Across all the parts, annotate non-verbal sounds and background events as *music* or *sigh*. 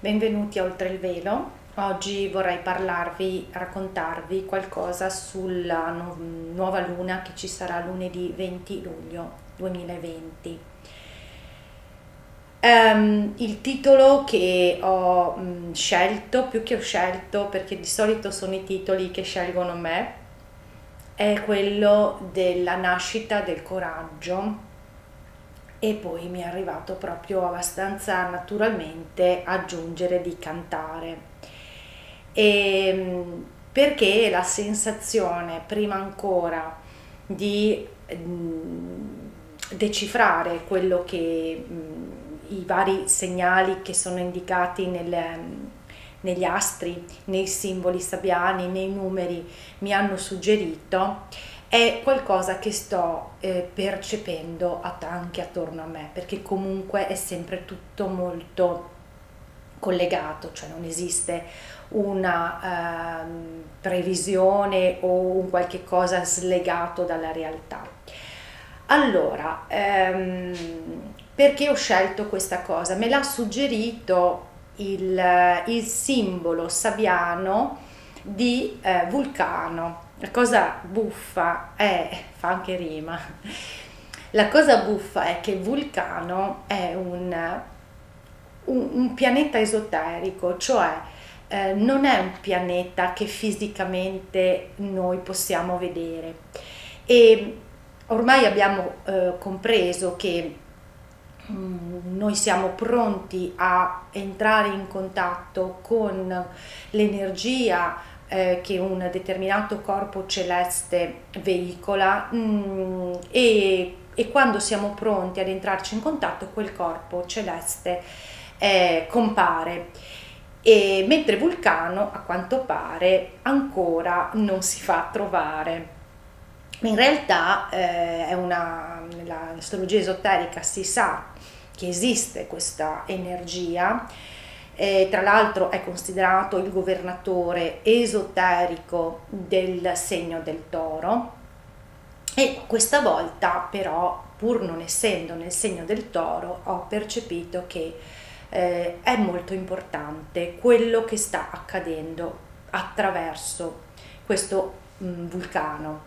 Benvenuti a Oltre il Velo, Oggi vorrei parlarvi, raccontarvi qualcosa sulla nu- nuova luna che ci sarà lunedì 20 luglio 2020. Um, ehm, il titolo che ho um, scelto, più che ho scelto, perché di solito sono i titoli che scelgono me, è quello della nascita del coraggio e poi mi è arrivato proprio abbastanza naturalmente aggiungere di cantare. E, ehm, perché la sensazione prima ancora di mm, decifrare quello che mm, i vari segnali che sono indicati nel, negli astri, nei simboli sabiani, nei numeri mi hanno suggerito è qualcosa che sto eh, percependo anche attorno a me perché comunque è sempre tutto molto collegato, cioè non esiste una ehm, previsione o un qualche cosa slegato dalla realtà. Allora, ehm, perché ho scelto questa cosa? Me l'ha suggerito il, il simbolo sabiano di eh, Vulcano. La cosa buffa è, fa anche rima, la cosa buffa è che Vulcano è un, un, un pianeta esoterico, cioè eh, non è un pianeta che fisicamente noi possiamo vedere. E ormai abbiamo eh, compreso che mm, noi siamo pronti a entrare in contatto con l'energia eh, che un determinato corpo celeste veicola mh, mm, e, e, quando siamo pronti ad entrarci in contatto quel corpo celeste eh, compare e mentre Vulcano a quanto pare ancora non si fa trovare. In realtà eh, una, nell'astrologia esoterica si sa che esiste questa energia, eh, tra l'altro è considerato il governatore esoterico del segno del toro e questa volta però pur non essendo nel segno del toro ho percepito che eh, è molto importante quello che sta accadendo attraverso questo mh, mm, vulcano.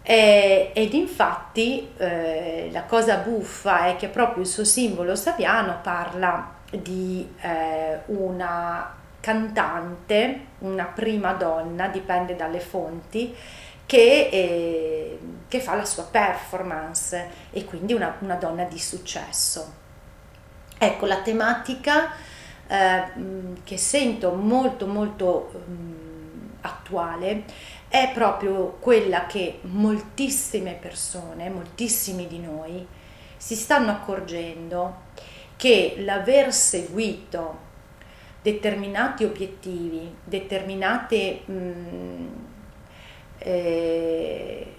E, ed infatti eh, la cosa buffa è che proprio il suo simbolo saviano parla di eh, una cantante, una prima donna, dipende dalle fonti, che, eh, che fa la sua performance e quindi una, una donna di successo. Ecco, la tematica eh, che sento molto molto mh, attuale è proprio quella che moltissime persone, moltissimi di noi si stanno accorgendo che l'aver seguito determinati obiettivi, determinate mh, eh,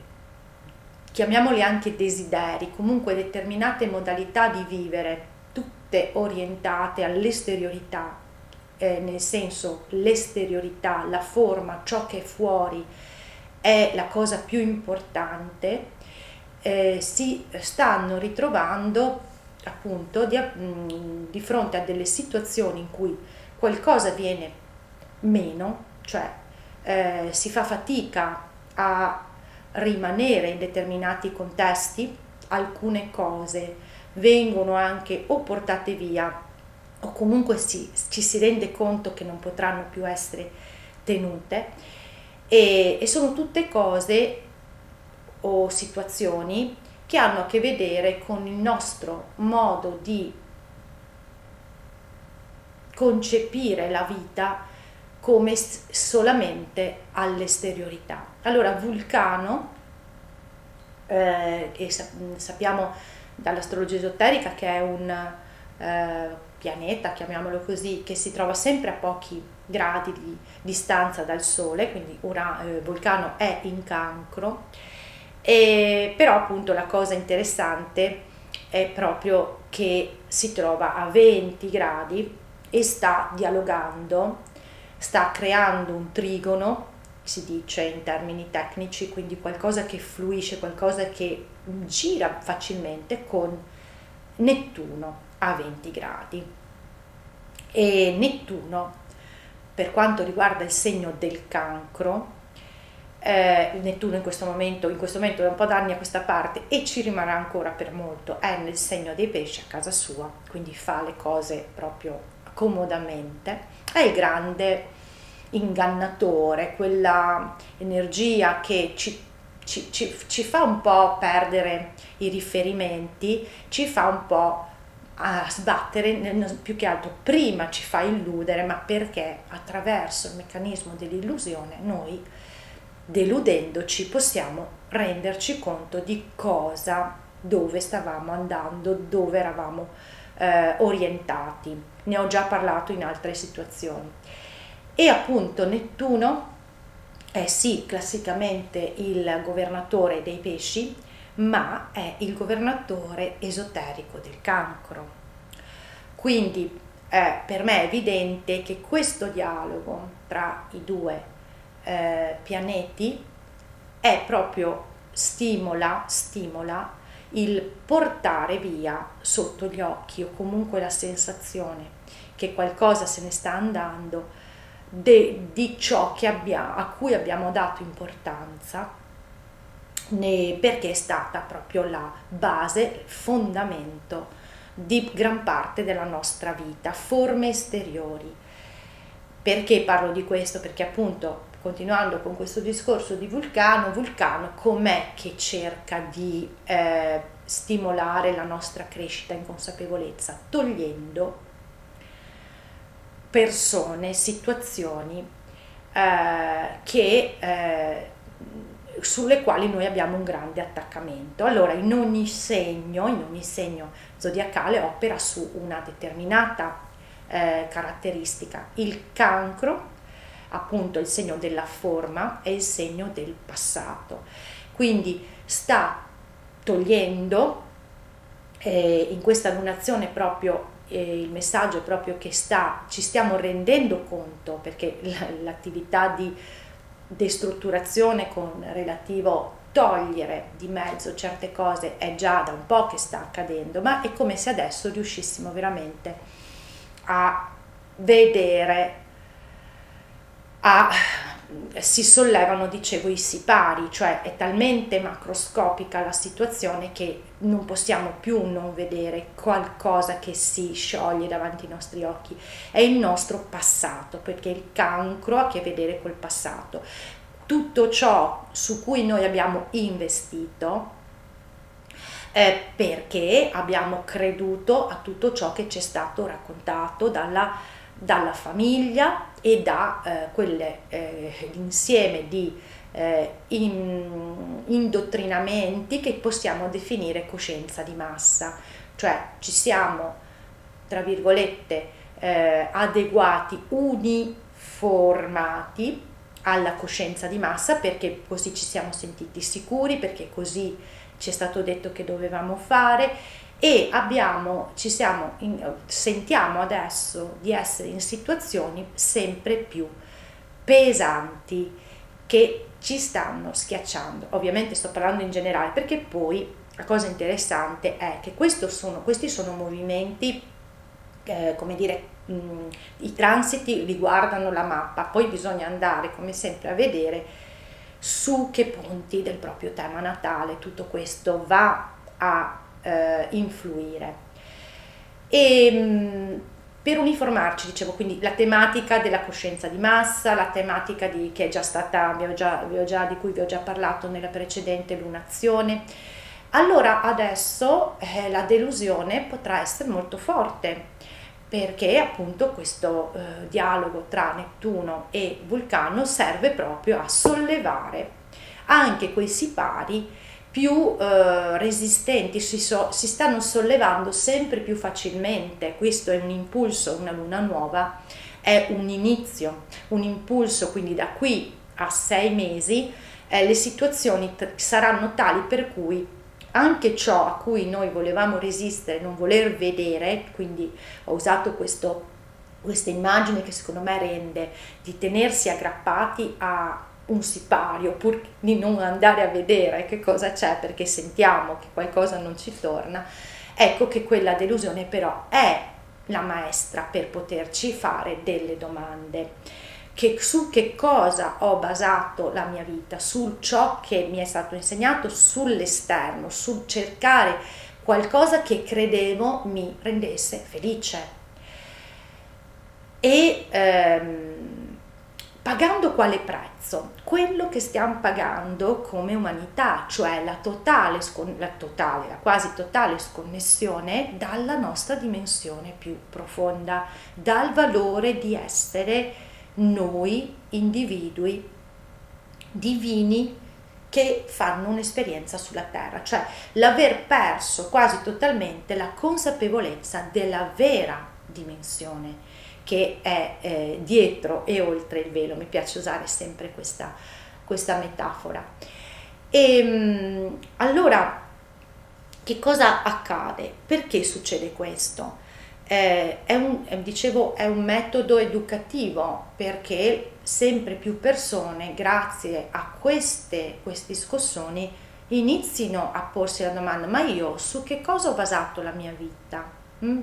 chiamiamoli anche desideri, comunque determinate modalità di vivere tutte orientate all'esteriorità, eh, nel senso l'esteriorità, la forma, ciò che è fuori è la cosa più importante, eh, si stanno ritrovando appunto di, mh, di fronte a delle situazioni in cui qualcosa viene meno, cioè eh, si fa fatica a rimanere in determinati contesti, alcune cose vengono anche o portate via o comunque si, ci si rende conto che non potranno più essere tenute e, e sono tutte cose o situazioni che hanno a che vedere con il nostro modo di concepire la vita come solamente all'esteriorità. Allora Vulcano, eh, che sappiamo dall'astrologia esoterica che è un, eh, pianeta, chiamiamolo così, che si trova sempre a pochi gradi di distanza dal Sole, quindi Ura, eh, Vulcano è in cancro, e, però appunto la cosa interessante è proprio che si trova a 20 gradi e sta dialogando, sta creando un trigono, si dice in termini tecnici, quindi qualcosa che fluisce, qualcosa che gira facilmente con Nettuno a 20 gradi. E Nettuno, per quanto riguarda il segno del cancro, eh, Nettuno in questo momento, in questo momento da un po' d'anni a questa parte e ci rimarrà ancora per molto, è nel segno dei pesci a casa sua, quindi fa le cose proprio comodamente, è il grande ingannatore, quella energia che ci, ci, ci, ci fa un po' perdere i riferimenti, ci fa un po' a sbattere, più che altro prima ci fa illudere, ma perché attraverso il meccanismo dell'illusione noi deludendoci possiamo renderci conto di cosa, dove stavamo andando, dove eravamo eh, orientati. Ne ho già parlato in altre situazioni. E appunto Nettuno è sì classicamente il governatore dei pesci, ma è il governatore esoterico del cancro. Quindi eh, per me è evidente che questo dialogo tra i due eh, pianeti è proprio stimola, stimola il portare via sotto gli occhi o comunque la sensazione che qualcosa se ne sta andando de, di ciò abbia, a cui abbiamo dato importanza ne, perché è stata proprio la base, il fondamento di gran parte della nostra vita, forme esteriori. Perché parlo di questo? Perché appunto continuando con questo discorso di Vulcano, Vulcano com'è che cerca di eh, stimolare la nostra crescita in consapevolezza? Togliendo persone, situazioni eh, che, eh, sulle quali noi abbiamo un grande attaccamento. Allora, in ogni segno, in ogni segno zodiacale opera su una determinata eh, caratteristica. Il cancro appunto il segno della forma e il segno del passato. Quindi sta togliendo eh, in questa lunazione proprio eh, il messaggio è proprio che sta, ci stiamo rendendo conto perché l'attività di destrutturazione con relativo togliere di mezzo certe cose è già da un po' che sta accadendo, ma è come se adesso riuscissimo veramente a vedere a, si sollevano, dicevo, i sipari, cioè è talmente macroscopica la situazione che non possiamo più non vedere qualcosa che si scioglie davanti ai nostri occhi. È il nostro passato, perché il cancro ha a che vedere col passato. Tutto ciò su cui noi abbiamo investito, eh, perché abbiamo creduto a tutto ciò che ci è stato raccontato dalla, dalla famiglia, e da eh, quell'insieme eh, di eh, in, indottrinamenti che possiamo definire coscienza di massa, cioè ci siamo, tra virgolette, eh, adeguati, uniformati alla coscienza di massa perché così ci siamo sentiti sicuri, perché così ci è stato detto che dovevamo fare e abbiamo, ci siamo in, sentiamo adesso di essere in situazioni sempre più pesanti che ci stanno schiacciando. Ovviamente sto parlando in generale perché poi la cosa interessante è che sono, questi sono movimenti, eh, come dire, mh, i transiti riguardano la mappa, poi bisogna andare come sempre a vedere su che punti del proprio tema natale tutto questo va a eh, influire. E, mh, per uniformarci, dicevo, quindi la tematica della coscienza di massa, la tematica di, che è già stata, già, già, di cui vi ho già parlato nella precedente lunazione, allora adesso eh, la delusione potrà essere molto forte perché appunto questo eh, dialogo tra Nettuno e Vulcano serve proprio a sollevare anche quei sipari più eh, resistenti, si, so, si stanno sollevando sempre più facilmente. Questo è un impulso, una luna nuova, è un inizio, un impulso, quindi da qui a sei mesi eh, le situazioni saranno tali per cui anche ciò a cui noi volevamo resistere, non voler vedere, quindi ho usato questo, questa immagine che secondo me rende di tenersi aggrappati a un sipario pur di non andare a vedere che cosa c'è perché sentiamo che qualcosa non ci torna, ecco che quella delusione però è la maestra per poterci fare delle domande. Che, su che cosa ho basato la mia vita, su ciò che mi è stato insegnato, sull'esterno, sul cercare qualcosa che credevo mi rendesse felice. E ehm, Pagando quale prezzo? Quello che stiamo pagando come umanità, cioè la totale, la totale, la quasi totale sconnessione dalla nostra dimensione più profonda, dal valore di essere noi individui divini che fanno un'esperienza sulla Terra, cioè l'aver perso quasi totalmente la consapevolezza della vera dimensione che è eh, dietro e oltre il velo, mi piace usare sempre questa, questa metafora. E, ehm, allora, che cosa accade? Perché succede questo? Eh, è un, dicevo, è un metodo educativo perché sempre più persone, grazie a queste, questi scossoni, inizino a porsi la domanda, ma io su che cosa ho basato la mia vita? Mm?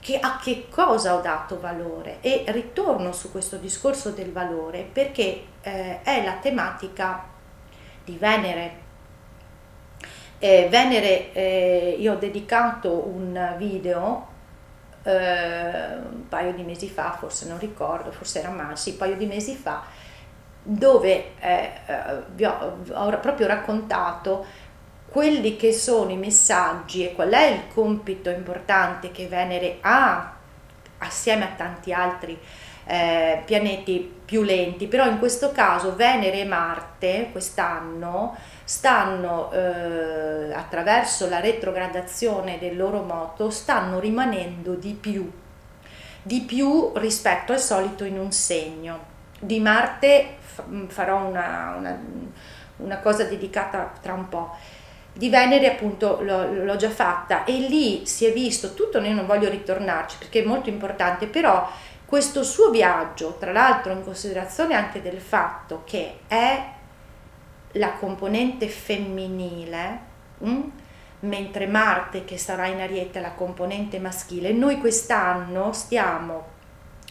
Che a che cosa ho dato valore e ritorno su questo discorso del valore perché eh, è la tematica di Venere. Eh, Venere, eh, io ho dedicato un video eh, un paio di mesi fa, forse non ricordo, forse era mai, sì, un paio di mesi fa, dove eh, eh, vi ho, ho proprio raccontato quelli che sono i messaggi e qual è il compito importante che Venere ha assieme a tanti altri eh, pianeti più lenti, però in questo caso Venere e Marte quest'anno stanno eh, attraverso la retrogradazione del loro moto stanno rimanendo di più di più rispetto al solito in un segno. Di Marte farò una, una, una cosa dedicata tra un po' di Venere appunto l'ho, già fatta e lì si è visto tutto, io non voglio ritornarci perché è molto importante, però questo suo viaggio, tra l'altro in considerazione anche del fatto che è la componente femminile, mh? Mm, mentre Marte che sarà in Ariete la componente maschile, noi quest'anno stiamo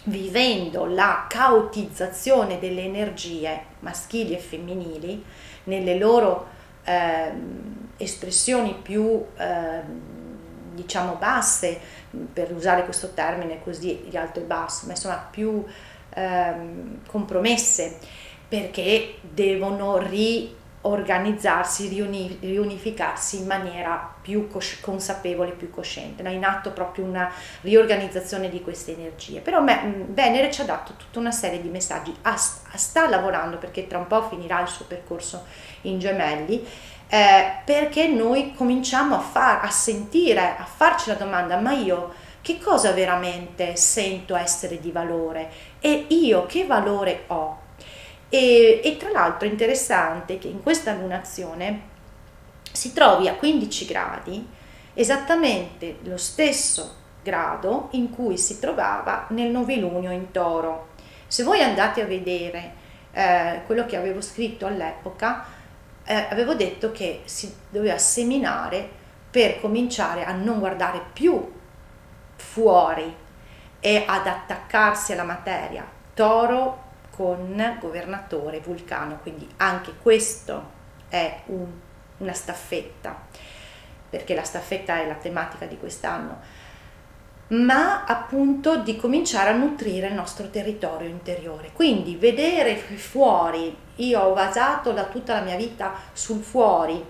vivendo la caotizzazione delle energie maschili e femminili nelle loro espressioni più ehm, diciamo basse, per usare questo termine così di alto e basso, ma insomma più ehm, compromesse perché devono ri organizzarsi, riunificarsi in maniera più consapevole, più cosciente. È in atto proprio una riorganizzazione di queste energie. Però Venere ci ha dato tutta una serie di messaggi, sta lavorando perché tra un po' finirà il suo percorso in gemelli, eh, perché noi cominciamo a, far, a sentire, a farci la domanda, ma io che cosa veramente sento essere di valore e io che valore ho? E, e tra l'altro è interessante che in questa lunazione si trovi a 15 gradi esattamente lo stesso grado in cui si trovava nel novilunio in toro. Se voi andate a vedere eh, quello che avevo scritto all'epoca, eh, avevo detto che si doveva seminare per cominciare a non guardare più fuori e ad attaccarsi alla materia. Toro con governatore Vulcano, quindi anche questo è un, una staffetta, perché la staffetta è la tematica di quest'anno, ma appunto di cominciare a nutrire il nostro territorio interiore. Quindi vedere fuori, io ho basato la, tutta la mia vita sul fuori,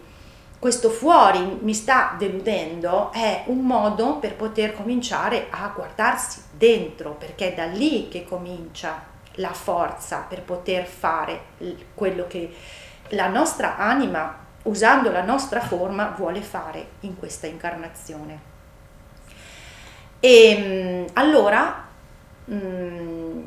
questo fuori mi sta deludendo, è un modo per poter cominciare a guardarsi dentro, perché è da lì che comincia la forza per poter fare quello che la nostra anima usando la nostra forma, vuole fare in questa incarnazione. E mm, allora mh, mm,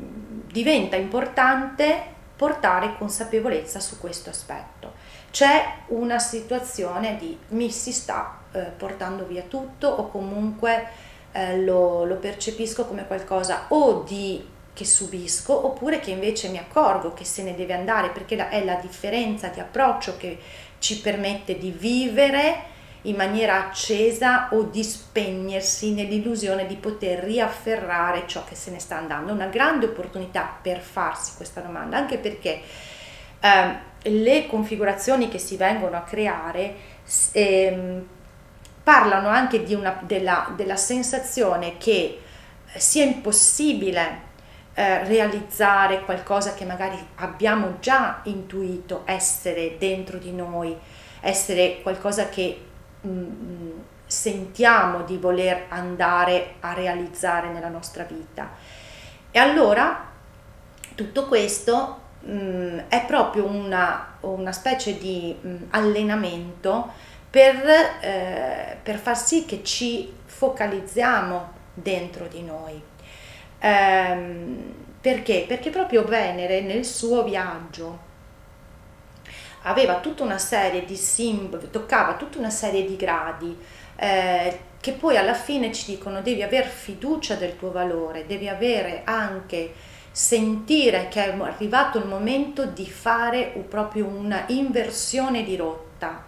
diventa importante portare consapevolezza su questo aspetto. C'è una situazione di mi si sta eh, portando via tutto o comunque eh, lo, lo percepisco come qualcosa o di che subisco oppure che invece mi accorgo che se ne deve andare perché è la differenza di approccio che ci permette di vivere in maniera accesa o di spegnersi nell'illusione di poter riafferrare ciò che se ne sta andando. Una grande opportunità per farsi questa domanda, anche perché eh, le configurazioni che si vengono a creare eh, parlano anche una, della, della sensazione che sia impossibile eh, realizzare qualcosa che magari abbiamo già intuito essere dentro di noi, essere qualcosa che mh, mm, mm, sentiamo di voler andare a realizzare nella nostra vita. E allora tutto questo mh, mm, è proprio una, una specie di mh, allenamento per, eh, per far sì che ci focalizziamo dentro di noi Ehm, perché? Perché proprio Venere nel suo viaggio aveva tutta una serie di simboli, toccava tutta una serie di gradi eh, che poi alla fine ci dicono devi avere fiducia del tuo valore, devi avere anche sentire che è arrivato il momento di fare proprio una inversione di rotta.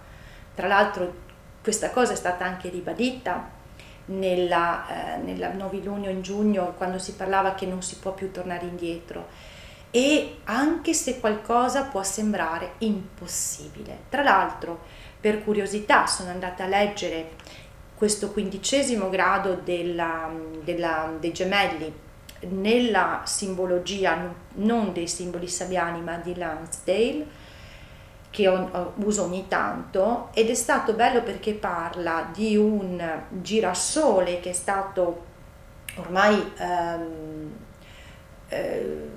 Tra l'altro questa cosa è stata anche ribadita nella, eh, nella novilunio in giugno quando si parlava che non si può più tornare indietro e anche se qualcosa può sembrare impossibile. Tra l'altro, per curiosità, sono andata a leggere questo quindicesimo grado della, della, dei gemelli nella simbologia non dei simboli sabiani ma di Lansdale che uso ogni tanto ed è stato bello perché parla di un girasole che è stato ormai ehm, eh,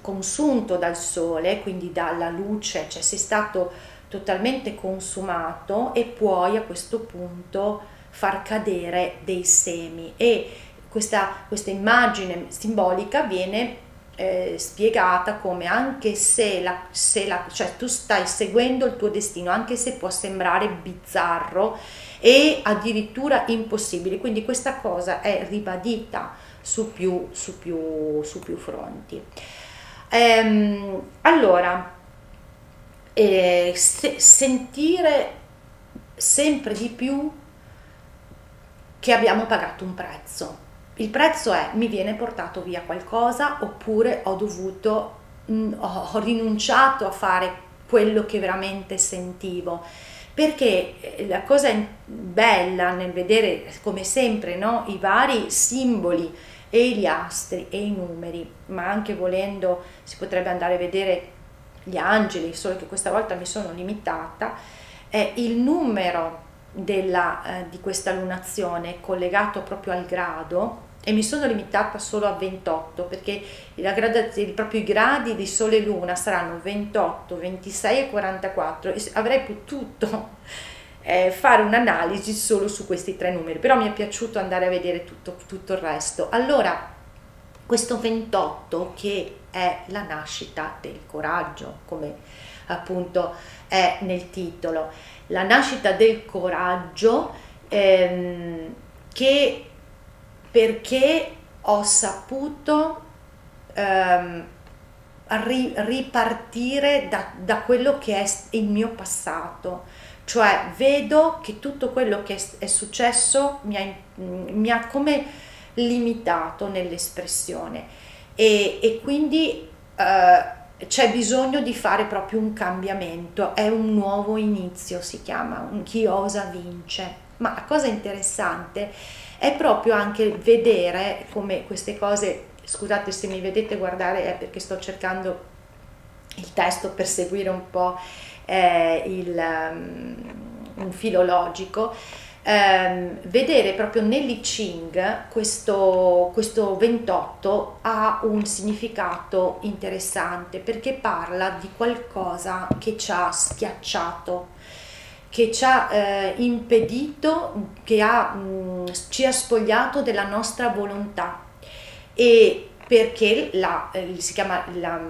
consunto dal sole, quindi dalla luce, cioè è stato totalmente consumato e puoi a questo punto far cadere dei semi. E questa, questa immagine simbolica viene eh, spiegata come anche se, la, se la, cioè tu stai seguendo il tuo destino, anche se può sembrare bizzarro e addirittura impossibile. Quindi questa cosa è ribadita su più, su più, su più fronti. Ehm, allora, eh, se, sentire sempre di più che abbiamo pagato un prezzo il prezzo è mi viene portato via qualcosa oppure ho dovuto, mh, mm, ho rinunciato a fare quello che veramente sentivo. Perché eh, la cosa bella nel vedere, come sempre, no, i vari simboli e gli astri e i numeri, ma anche volendo si potrebbe andare a vedere gli angeli, solo che questa volta mi sono limitata, è il numero della, eh, di questa lunazione collegato proprio al grado e mi sono limitata solo a 28 perché proprio i gradi di Sole e Luna saranno 28, 26 e 44 e avrei potuto *laughs* eh, fare un'analisi solo su questi tre numeri, però mi è piaciuto andare a vedere tutto, tutto il resto. Allora, questo 28 che è la nascita del coraggio, come appunto è nel titolo, la nascita del coraggio ehm, che perché ho saputo ehm, ri, ripartire da, da, quello che è il mio passato, cioè vedo che tutto quello che è, è successo mi ha, mi ha, come limitato nell'espressione. E, e quindi eh, c'è bisogno di fare proprio un cambiamento, è un nuovo inizio, si chiama, chi osa vince. Ma la cosa interessante è proprio anche vedere come queste cose, scusate se mi vedete guardare è perché sto cercando il testo per seguire un po' eh, il, um, un filologico, ehm, vedere proprio nell'I Ching questo, questo 28 ha un significato interessante perché parla di qualcosa che ci ha schiacciato, che ci ha eh, impedito, che ha, mh, ci ha spogliato della nostra volontà. E perché la, eh, si chiama la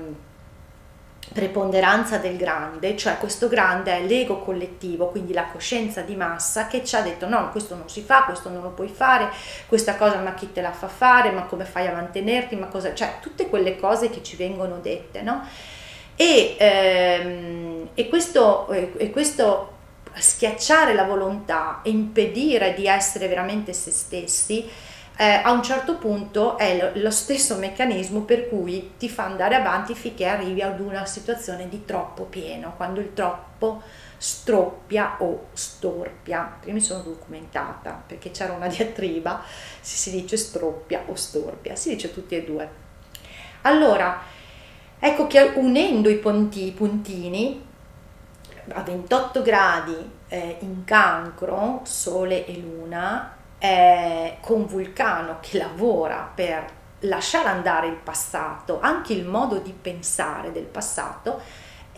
preponderanza del grande, cioè questo grande è l'ego collettivo, quindi la coscienza di massa che ci ha detto no, questo non si fa, questo non lo puoi fare, questa cosa ma chi te la fa fare, ma come fai a mantenerti, ma cosa, cioè tutte quelle cose che ci vengono dette, no? E, ehm, e, questo, e questo schiacciare la volontà e impedire di essere veramente se stessi, eh, a un certo punto è lo, stesso meccanismo per cui ti fa andare avanti finché arrivi ad una situazione di troppo pieno, quando il troppo stroppia o storpia. Io mi sono documentata perché c'era una diatriba se si dice stroppia o storpia, si dice tutti e due. Allora, ecco che unendo i, punti, i puntini a 28 gradi eh, in cancro, Sole e Luna, eh, con Vulcano che lavora per lasciare andare il passato, anche il modo di pensare del passato,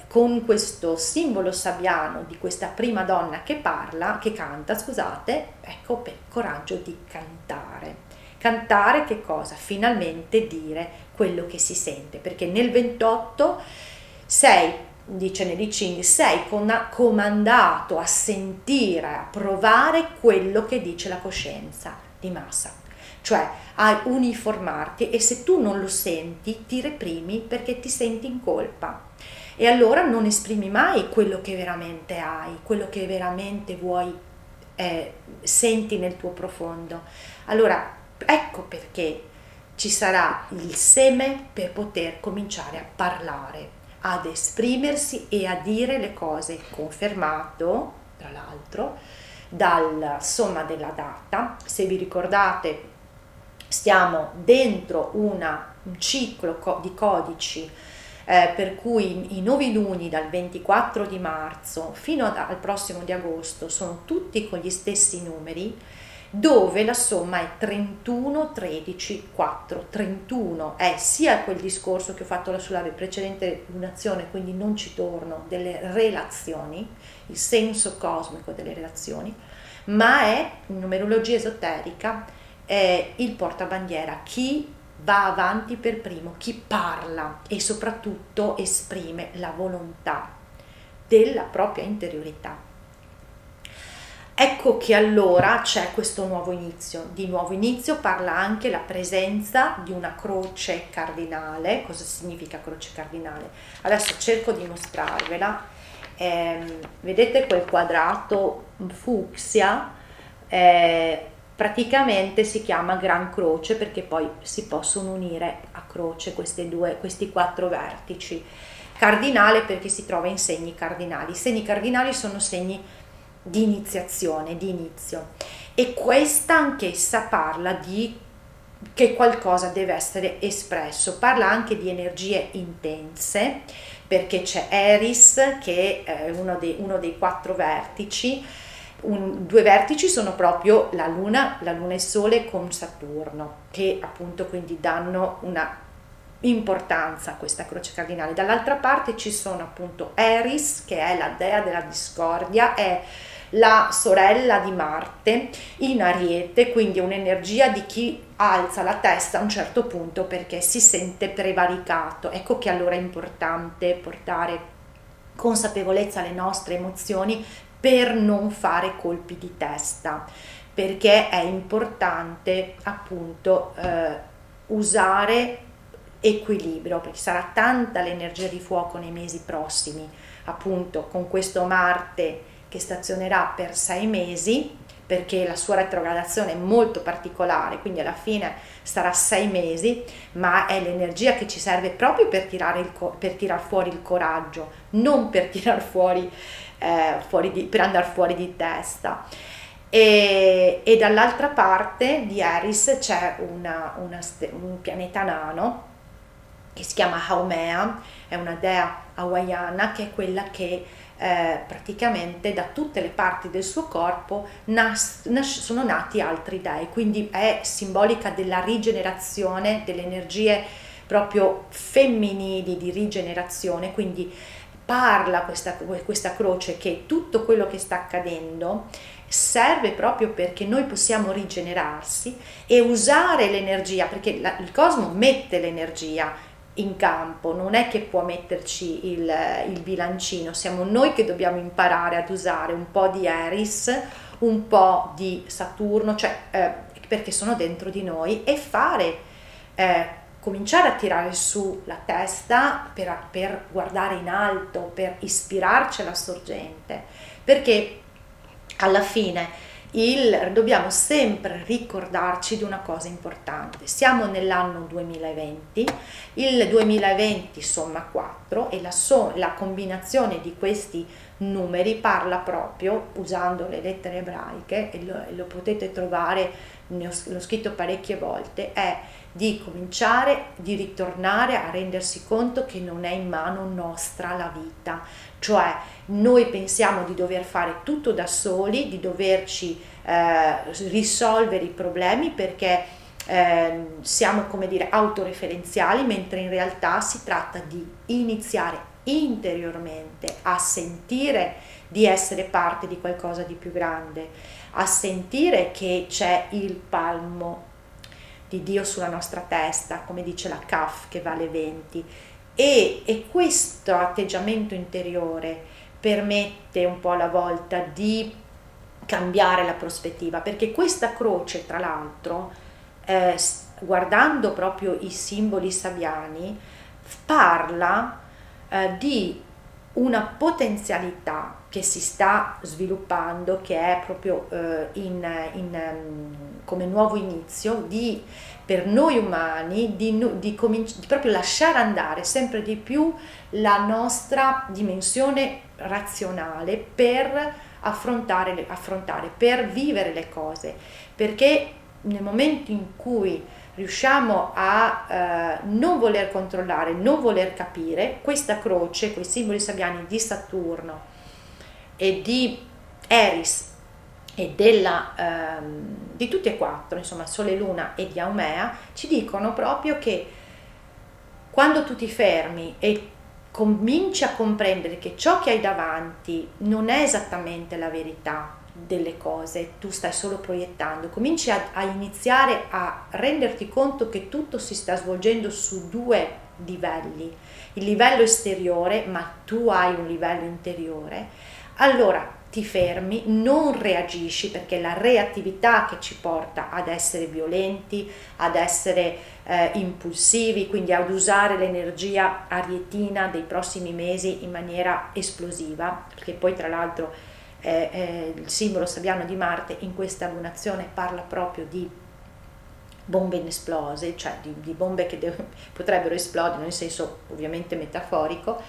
con questo simbolo sabbiano di questa prima donna che parla, che canta, scusate, ecco per coraggio di cantare. Cantare che cosa? Finalmente dire quello che si sente, perché nel 28 sei dice Nelly Ching, sei comandato a sentire, a provare quello che dice la coscienza di massa, cioè a uniformarti e se tu non lo senti ti reprimi perché ti senti in colpa e allora non esprimi mai quello che veramente hai, quello che veramente vuoi, eh, senti nel tuo profondo. Allora ecco perché ci sarà il seme per poter cominciare a parlare ad esprimersi e a dire le cose, confermato tra l'altro dalla somma della data. Se vi ricordate, stiamo dentro una, un ciclo di codici eh, per cui i nuovi luni dal 24 di marzo fino al prossimo di agosto sono tutti con gli stessi numeri dove la somma è 31, 13, 4. 31 è sia quel discorso che ho fatto sulla precedente lunazione, quindi non ci torno, delle relazioni, il senso cosmico delle relazioni, ma è, in numerologia esoterica, è il portabandiera, chi va avanti per primo, chi parla e soprattutto esprime la volontà della propria interiorità. Ecco che allora c'è questo nuovo inizio. Di nuovo inizio parla anche la presenza di una croce cardinale. Cosa significa croce cardinale? Adesso cerco di mostrarvela. Eh, vedete quel quadrato fucsia? Eh, praticamente si chiama gran croce perché poi si possono unire a croce due, questi quattro vertici. Cardinale perché si trova in segni cardinali. I segni cardinali sono segni di iniziazione, di inizio. E questa anch'essa parla di che qualcosa deve essere espresso, parla anche di energie intense, perché c'è Eris che è uno dei, uno dei quattro vertici, un, due vertici sono proprio la Luna, la Luna e Sole con Saturno, che appunto quindi danno una importanza a questa croce cardinale. Dall'altra parte ci sono appunto Eris, che è la dea della discordia, è la sorella di Marte in Ariete, quindi un'energia di chi alza la testa a un certo punto perché si sente prevaricato. Ecco che allora è importante portare consapevolezza alle nostre emozioni per non fare colpi di testa, perché è importante appunto eh, usare equilibrio, perché sarà tanta l'energia di fuoco nei mesi prossimi, appunto con questo Marte che stazionerà per sei mesi perché la sua retrogradazione è molto particolare, quindi alla fine starà sei mesi, ma è l'energia che ci serve proprio per tirare, il, per tirar fuori il coraggio, non per *laughs* tirar fuori, eh, fuori di, per andare fuori di testa. E, e dall'altra parte di Eris c'è una, una, un pianeta nano che si chiama Haumea, è una dea hawaiana che è quella che eh, praticamente da tutte le parti del suo corpo nas- nas- sono nati altri dei, quindi è simbolica della rigenerazione, delle energie proprio femminili di rigenerazione, quindi parla questa, questa croce che tutto quello che sta accadendo serve proprio perché noi possiamo rigenerarsi e usare l'energia, perché la, il cosmo mette l'energia in campo, non è che può metterci il, il, bilancino, siamo noi che dobbiamo imparare ad usare un po' di Eris, un po' di Saturno, cioè eh, perché sono dentro di noi e fare, eh, cominciare a tirare su la testa per, per guardare in alto, per ispirarci alla sorgente, perché alla fine il, dobbiamo sempre ricordarci di una cosa importante. Siamo nell'anno 2020, il 2020 somma 4 e la, so, la combinazione di questi numeri parla proprio, usando le lettere ebraiche, e lo, lo potete trovare, ho, l'ho scritto parecchie volte, è di cominciare, di ritornare a rendersi conto che non è in mano nostra la vita, cioè noi pensiamo di dover fare tutto da soli, di doverci eh, risolvere i problemi perché eh, siamo come dire autoreferenziali, mentre in realtà si tratta di iniziare interiormente a sentire di essere parte di qualcosa di più grande, a sentire che c'è il palmo di Dio sulla nostra testa, come dice la CAF che vale 20. E, e questo atteggiamento interiore permette un po' alla volta di cambiare la prospettiva, perché questa croce, tra l'altro, eh, guardando proprio i simboli sabiani, parla eh, di una potenzialità che si sta sviluppando, che è proprio eh, in, in, um, come nuovo inizio, di, per noi umani di, di, di proprio lasciare andare sempre di più la nostra dimensione razionale per affrontare, affrontare, per vivere le cose, perché nel momento in cui riusciamo a eh, non voler controllare, non voler capire, questa croce, quei simboli sabiani di Saturno e di Eris e della, ehm, di tutti e quattro, insomma Sole, Luna e di Aumea, ci dicono proprio che quando tu ti fermi e cominci a comprendere che ciò che hai davanti non è esattamente la verità, delle cose, tu stai solo proiettando, cominci a, a, iniziare a renderti conto che tutto si sta svolgendo su due livelli, il livello esteriore, ma tu hai un livello interiore, allora ti fermi, non reagisci perché la reattività che ci porta ad essere violenti, ad essere eh, impulsivi, quindi ad usare l'energia arietina dei prossimi mesi in maniera esplosiva, perché poi tra l'altro eh, eh, il simbolo sabiano di Marte in questa lunazione parla proprio di bombe inesplose, cioè di, di bombe che de- potrebbero esplodere in senso ovviamente metaforico.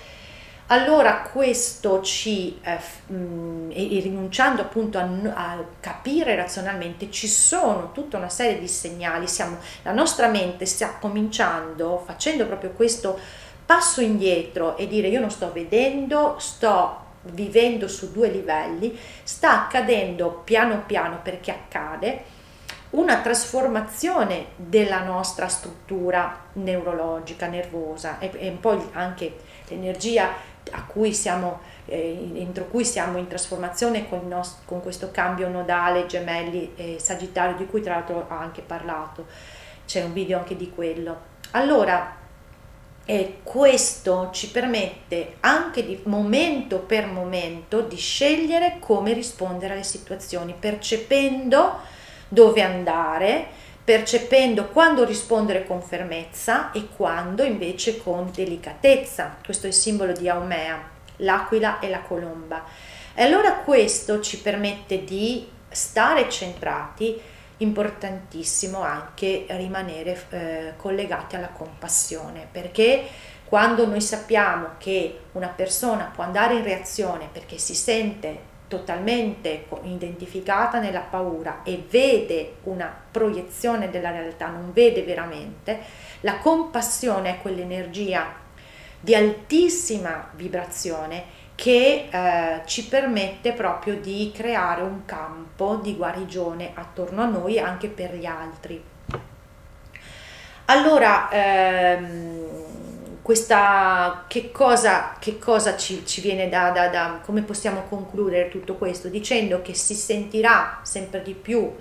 Allora questo ci, eh, mh, e, rinunciando appunto a, a, capire razionalmente, ci sono tutta una serie di segnali, siamo, la nostra mente sta cominciando, facendo proprio questo passo indietro e dire io non sto vedendo, sto vivendo su due livelli, sta accadendo piano piano perché accade una trasformazione della nostra struttura neurologica, nervosa e, e un anche l'energia a cui siamo, eh, entro cui siamo in trasformazione con, nostro, con questo cambio nodale gemelli e sagittario di cui tra l'altro ho anche parlato, c'è un video anche di quello. Allora, e questo ci permette anche di momento per momento di scegliere come rispondere alle situazioni, percependo dove andare, percependo quando rispondere con fermezza e quando invece con delicatezza. Questo è il simbolo di Aumea, l'aquila e la colomba. E allora questo ci permette di stare centrati importantissimo anche rimanere eh, collegati alla compassione, perché quando noi sappiamo che una persona può andare in reazione perché si sente totalmente identificata nella paura e vede una proiezione della realtà, non vede veramente, la compassione è quell'energia di altissima vibrazione che eh, ci permette proprio di creare un campo di guarigione attorno a noi anche per gli altri. Allora, ehm, questa, che cosa, che cosa ci, ci, viene da, da, da, come possiamo concludere tutto questo? Dicendo che si sentirà sempre di più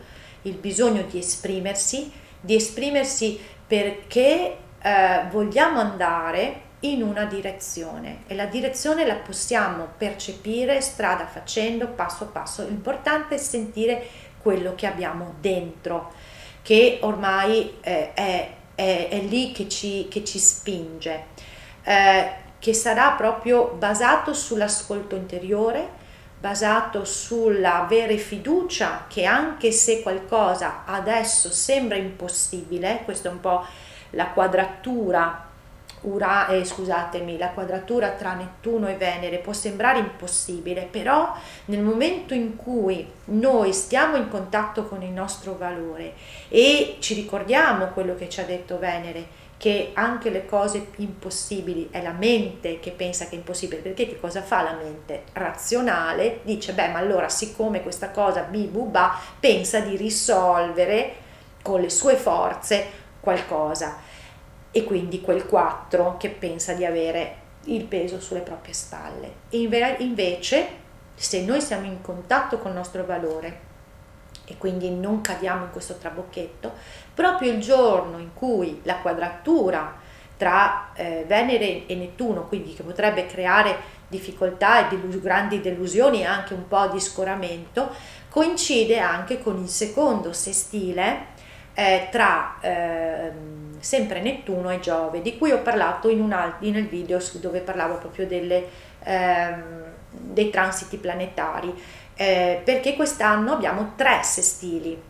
il bisogno di esprimersi, di esprimersi perché eh, vogliamo andare in una direzione e la direzione la possiamo percepire strada facendo, passo passo. L'importante è sentire quello che abbiamo dentro, che ormai eh, è, è, è, lì che ci, che ci spinge, eh, che sarà proprio basato sull'ascolto interiore, basato sull'avere fiducia che anche se qualcosa adesso sembra impossibile, questo è un po' la quadratura Ura, eh, scusatemi, la quadratura tra Nettuno e Venere può sembrare impossibile, però nel momento in cui noi stiamo in contatto con il nostro valore e ci ricordiamo quello che ci ha detto Venere, che anche le cose impossibili è la mente che pensa che è impossibile, perché che cosa fa la mente razionale? Dice, beh, ma allora siccome questa cosa bibuba pensa di risolvere con le sue forze qualcosa e quindi quel 4 che pensa di avere il peso sulle proprie spalle. invece, se noi siamo in contatto con il nostro valore e quindi non cadiamo in questo trabocchetto, proprio il giorno in cui la quadratura tra eh, Venere e Nettuno, quindi che potrebbe creare difficoltà e delus- grandi delusioni e anche un po' di scoramento, coincide anche con il secondo sestile eh, tra eh, sempre Nettuno e Giove, di cui ho parlato in un altro, nel video dove parlavo proprio delle, ehm, dei transiti planetari, eh, perché quest'anno abbiamo tre sestili,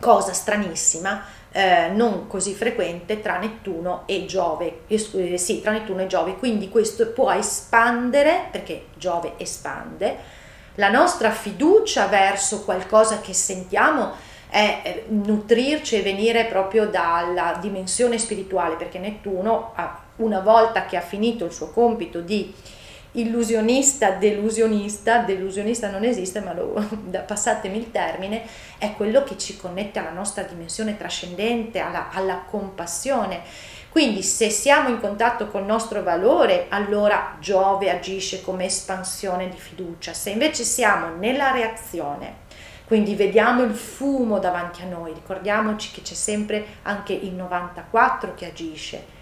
cosa stranissima, eh, non così frequente tra Nettuno e Giove, eh, sì, tra Nettuno e Giove, quindi questo può espandere, perché Giove espande, la nostra fiducia verso qualcosa che sentiamo è eh, nutrirci e venire proprio dalla dimensione spirituale, perché Nettuno, una volta che ha finito il suo compito di illusionista, delusionista, delusionista non esiste, ma lo, *laughs* passatemi il termine, è quello che ci connette alla nostra dimensione trascendente, alla, alla compassione. Quindi se siamo in contatto col nostro valore, allora Giove agisce come espansione di fiducia. Se invece siamo nella reazione, quindi vediamo il fumo davanti a noi, ricordiamoci che c'è sempre anche il 94 che agisce,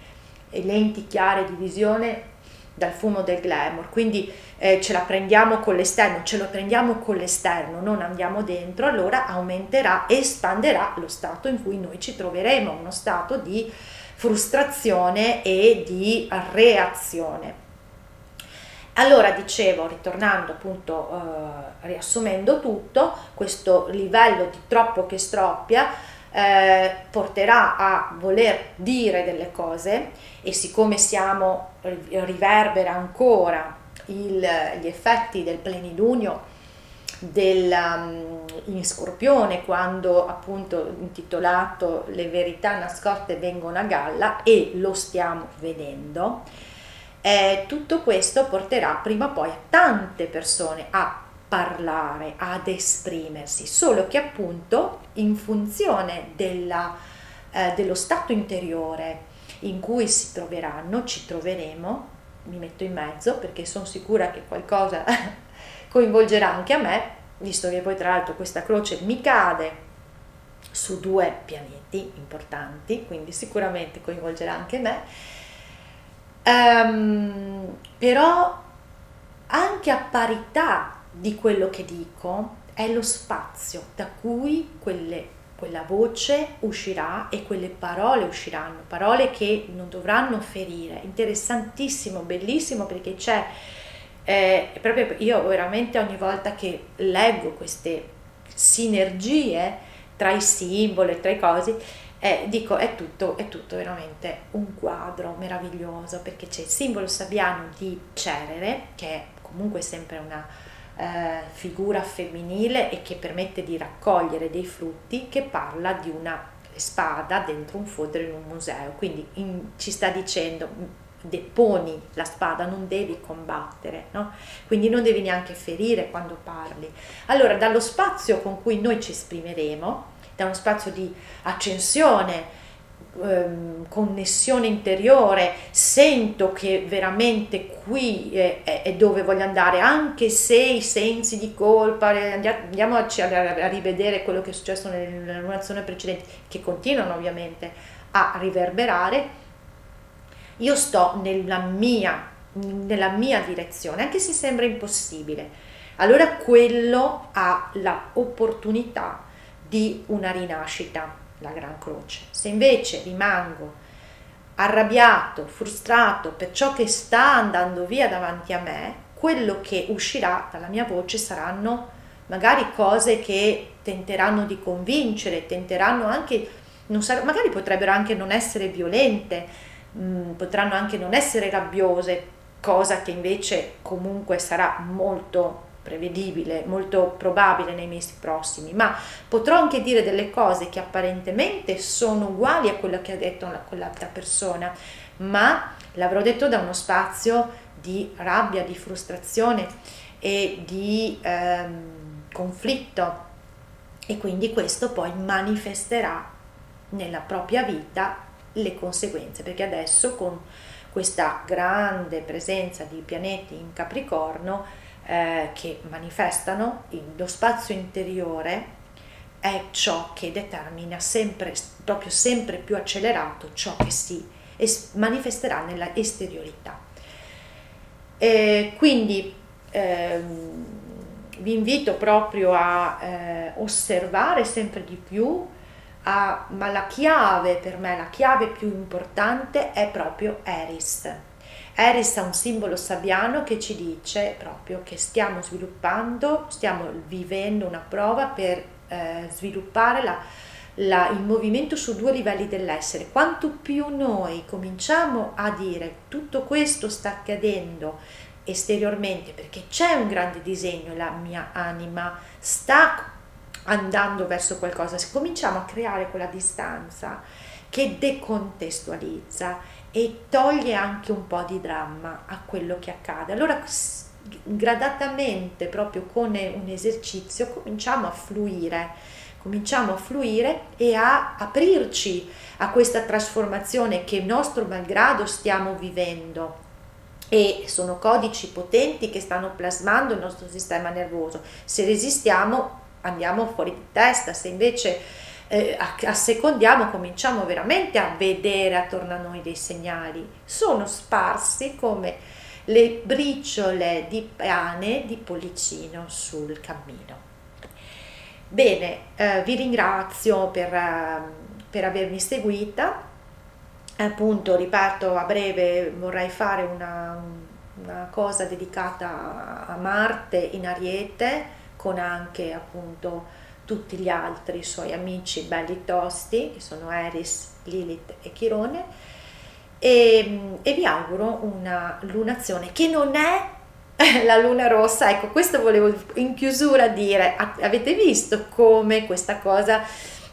e lenti chiare di visione dal fumo del glamour, quindi eh, ce la prendiamo con l'esterno, ce lo prendiamo con l'esterno, non andiamo dentro, allora aumenterà, espanderà lo stato in cui noi ci troveremo, uno stato di frustrazione e di reazione. Allora dicevo, ritornando appunto, eh, riassumendo tutto, questo livello di troppo che stroppia eh, porterà a voler dire delle cose e siccome siamo, riverbera ancora il, gli effetti del plenilunio del, um, in Scorpione quando appunto intitolato Le verità nascoste vengono a galla e lo stiamo vedendo, eh, tutto questo porterà prima o poi tante persone a parlare, ad esprimersi, solo che appunto in funzione della, eh, dello stato interiore in cui si troveranno, ci troveremo, mi metto in mezzo perché sono sicura che qualcosa *laughs* coinvolgerà anche a me, visto che poi tra l'altro questa croce mi cade su due pianeti importanti, quindi sicuramente coinvolgerà anche me Um, però anche a parità di quello che dico è lo spazio da cui quelle, quella voce uscirà e quelle parole usciranno, parole che non dovranno ferire. Interessantissimo, bellissimo perché c'è, eh, proprio io veramente ogni volta che leggo queste sinergie tra i simboli, tra i cosi, eh, dico è tutto, è tutto veramente un quadro meraviglioso perché c'è il simbolo sabbiano di Cerere che è comunque sempre una, eh, figura femminile e che permette di raccogliere dei frutti che parla di una spada dentro un fodero in un museo. Quindi in, ci sta dicendo deponi la spada, non devi combattere, no? quindi non devi neanche ferire quando parli. Allora, dallo spazio con cui noi ci esprimeremo, da uno spazio di accensione, ehm, connessione interiore, sento che veramente qui è, è, dove voglio andare, anche se i sensi di colpa, andiamoci a, rivedere quello che è successo nella lunazione precedente, che continuano ovviamente a riverberare, io sto nella mia, nella mia direzione, anche se sembra impossibile. Allora quello ha l'opportunità di una rinascita, la Gran Croce. Se invece rimango arrabbiato, frustrato per ciò che sta andando via davanti a me, quello che uscirà dalla mia voce saranno magari cose che tenteranno di convincere, tenteranno anche, sarà, magari potrebbero anche non essere violente, mh, mm, potranno anche non essere rabbiose, cosa che invece comunque sarà molto prevedibile, molto probabile nei mesi prossimi, ma potrò anche dire delle cose che apparentemente sono uguali a quello che ha detto quell'altra persona, ma l'avrò detto da uno spazio di rabbia, di frustrazione e di ehm, conflitto. E quindi questo poi manifesterà nella propria vita le conseguenze, perché adesso con questa grande presenza di pianeti in Capricorno eh, che manifestano lo spazio interiore è ciò che determina sempre, proprio sempre più accelerato ciò che si es- manifesterà nella esteriorità. E quindi ehm, vi invito proprio a eh, osservare sempre di più Ah, ma la chiave per me, la chiave più importante è proprio Eris. Eris è un simbolo sabbiano che ci dice proprio che stiamo sviluppando, stiamo vivendo una prova per eh, sviluppare la, la, il movimento su due livelli dell'essere. Quanto più noi cominciamo a dire tutto questo sta accadendo esteriormente perché c'è un grande disegno, la mia anima sta andando verso qualcosa, se cominciamo a creare quella distanza che decontestualizza e toglie anche un po' di dramma a quello che accade. Allora gradatamente, proprio con un esercizio, cominciamo a fluire, cominciamo a fluire e a aprirci a questa trasformazione che nostro malgrado stiamo vivendo e sono codici potenti che stanno plasmando il nostro sistema nervoso. Se resistiamo andiamo fuori di testa, se invece eh, assecondiamo, cominciamo veramente a vedere attorno a noi dei segnali, sono sparsi come le briciole di pane di pollicino sul cammino. Bene, eh, vi ringrazio per, eh, per avermi seguita, appunto riparto a breve, vorrei fare una, una cosa dedicata a Marte in Ariete, con anche appunto tutti gli altri suoi amici belli tosti, che sono Eris, Lilith e Chirone, e, e vi auguro una lunazione che non è *laughs* la luna rossa, ecco questo volevo in chiusura dire, avete visto come questa cosa,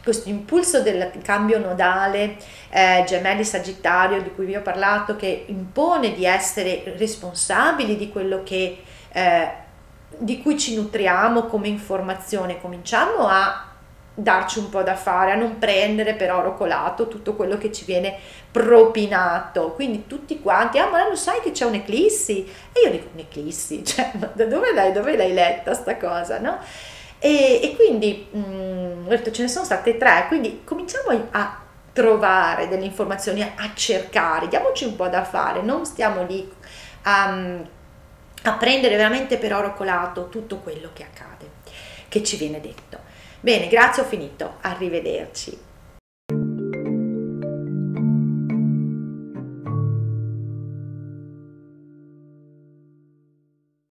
questo impulso del cambio nodale eh, gemelli sagittario di cui vi ho parlato che impone di essere responsabili di quello che eh, di cui ci nutriamo come informazione, cominciamo a darci un po' da fare, a non prendere per oro colato tutto quello che ci viene propinato. Quindi tutti quanti, ah ma lo sai che c'è un'eclissi? E io dico un'eclissi, *laughs* cioè ma da dove l'hai, dove l'hai letta sta cosa, no? E, e quindi, mh, mm, ho detto ce ne sono state tre, quindi cominciamo a trovare delle informazioni, a cercare, diamoci un po' da fare, non stiamo lì a a prendere veramente per oro colato tutto quello che accade, che ci viene detto. Bene, grazie, ho finito, arrivederci.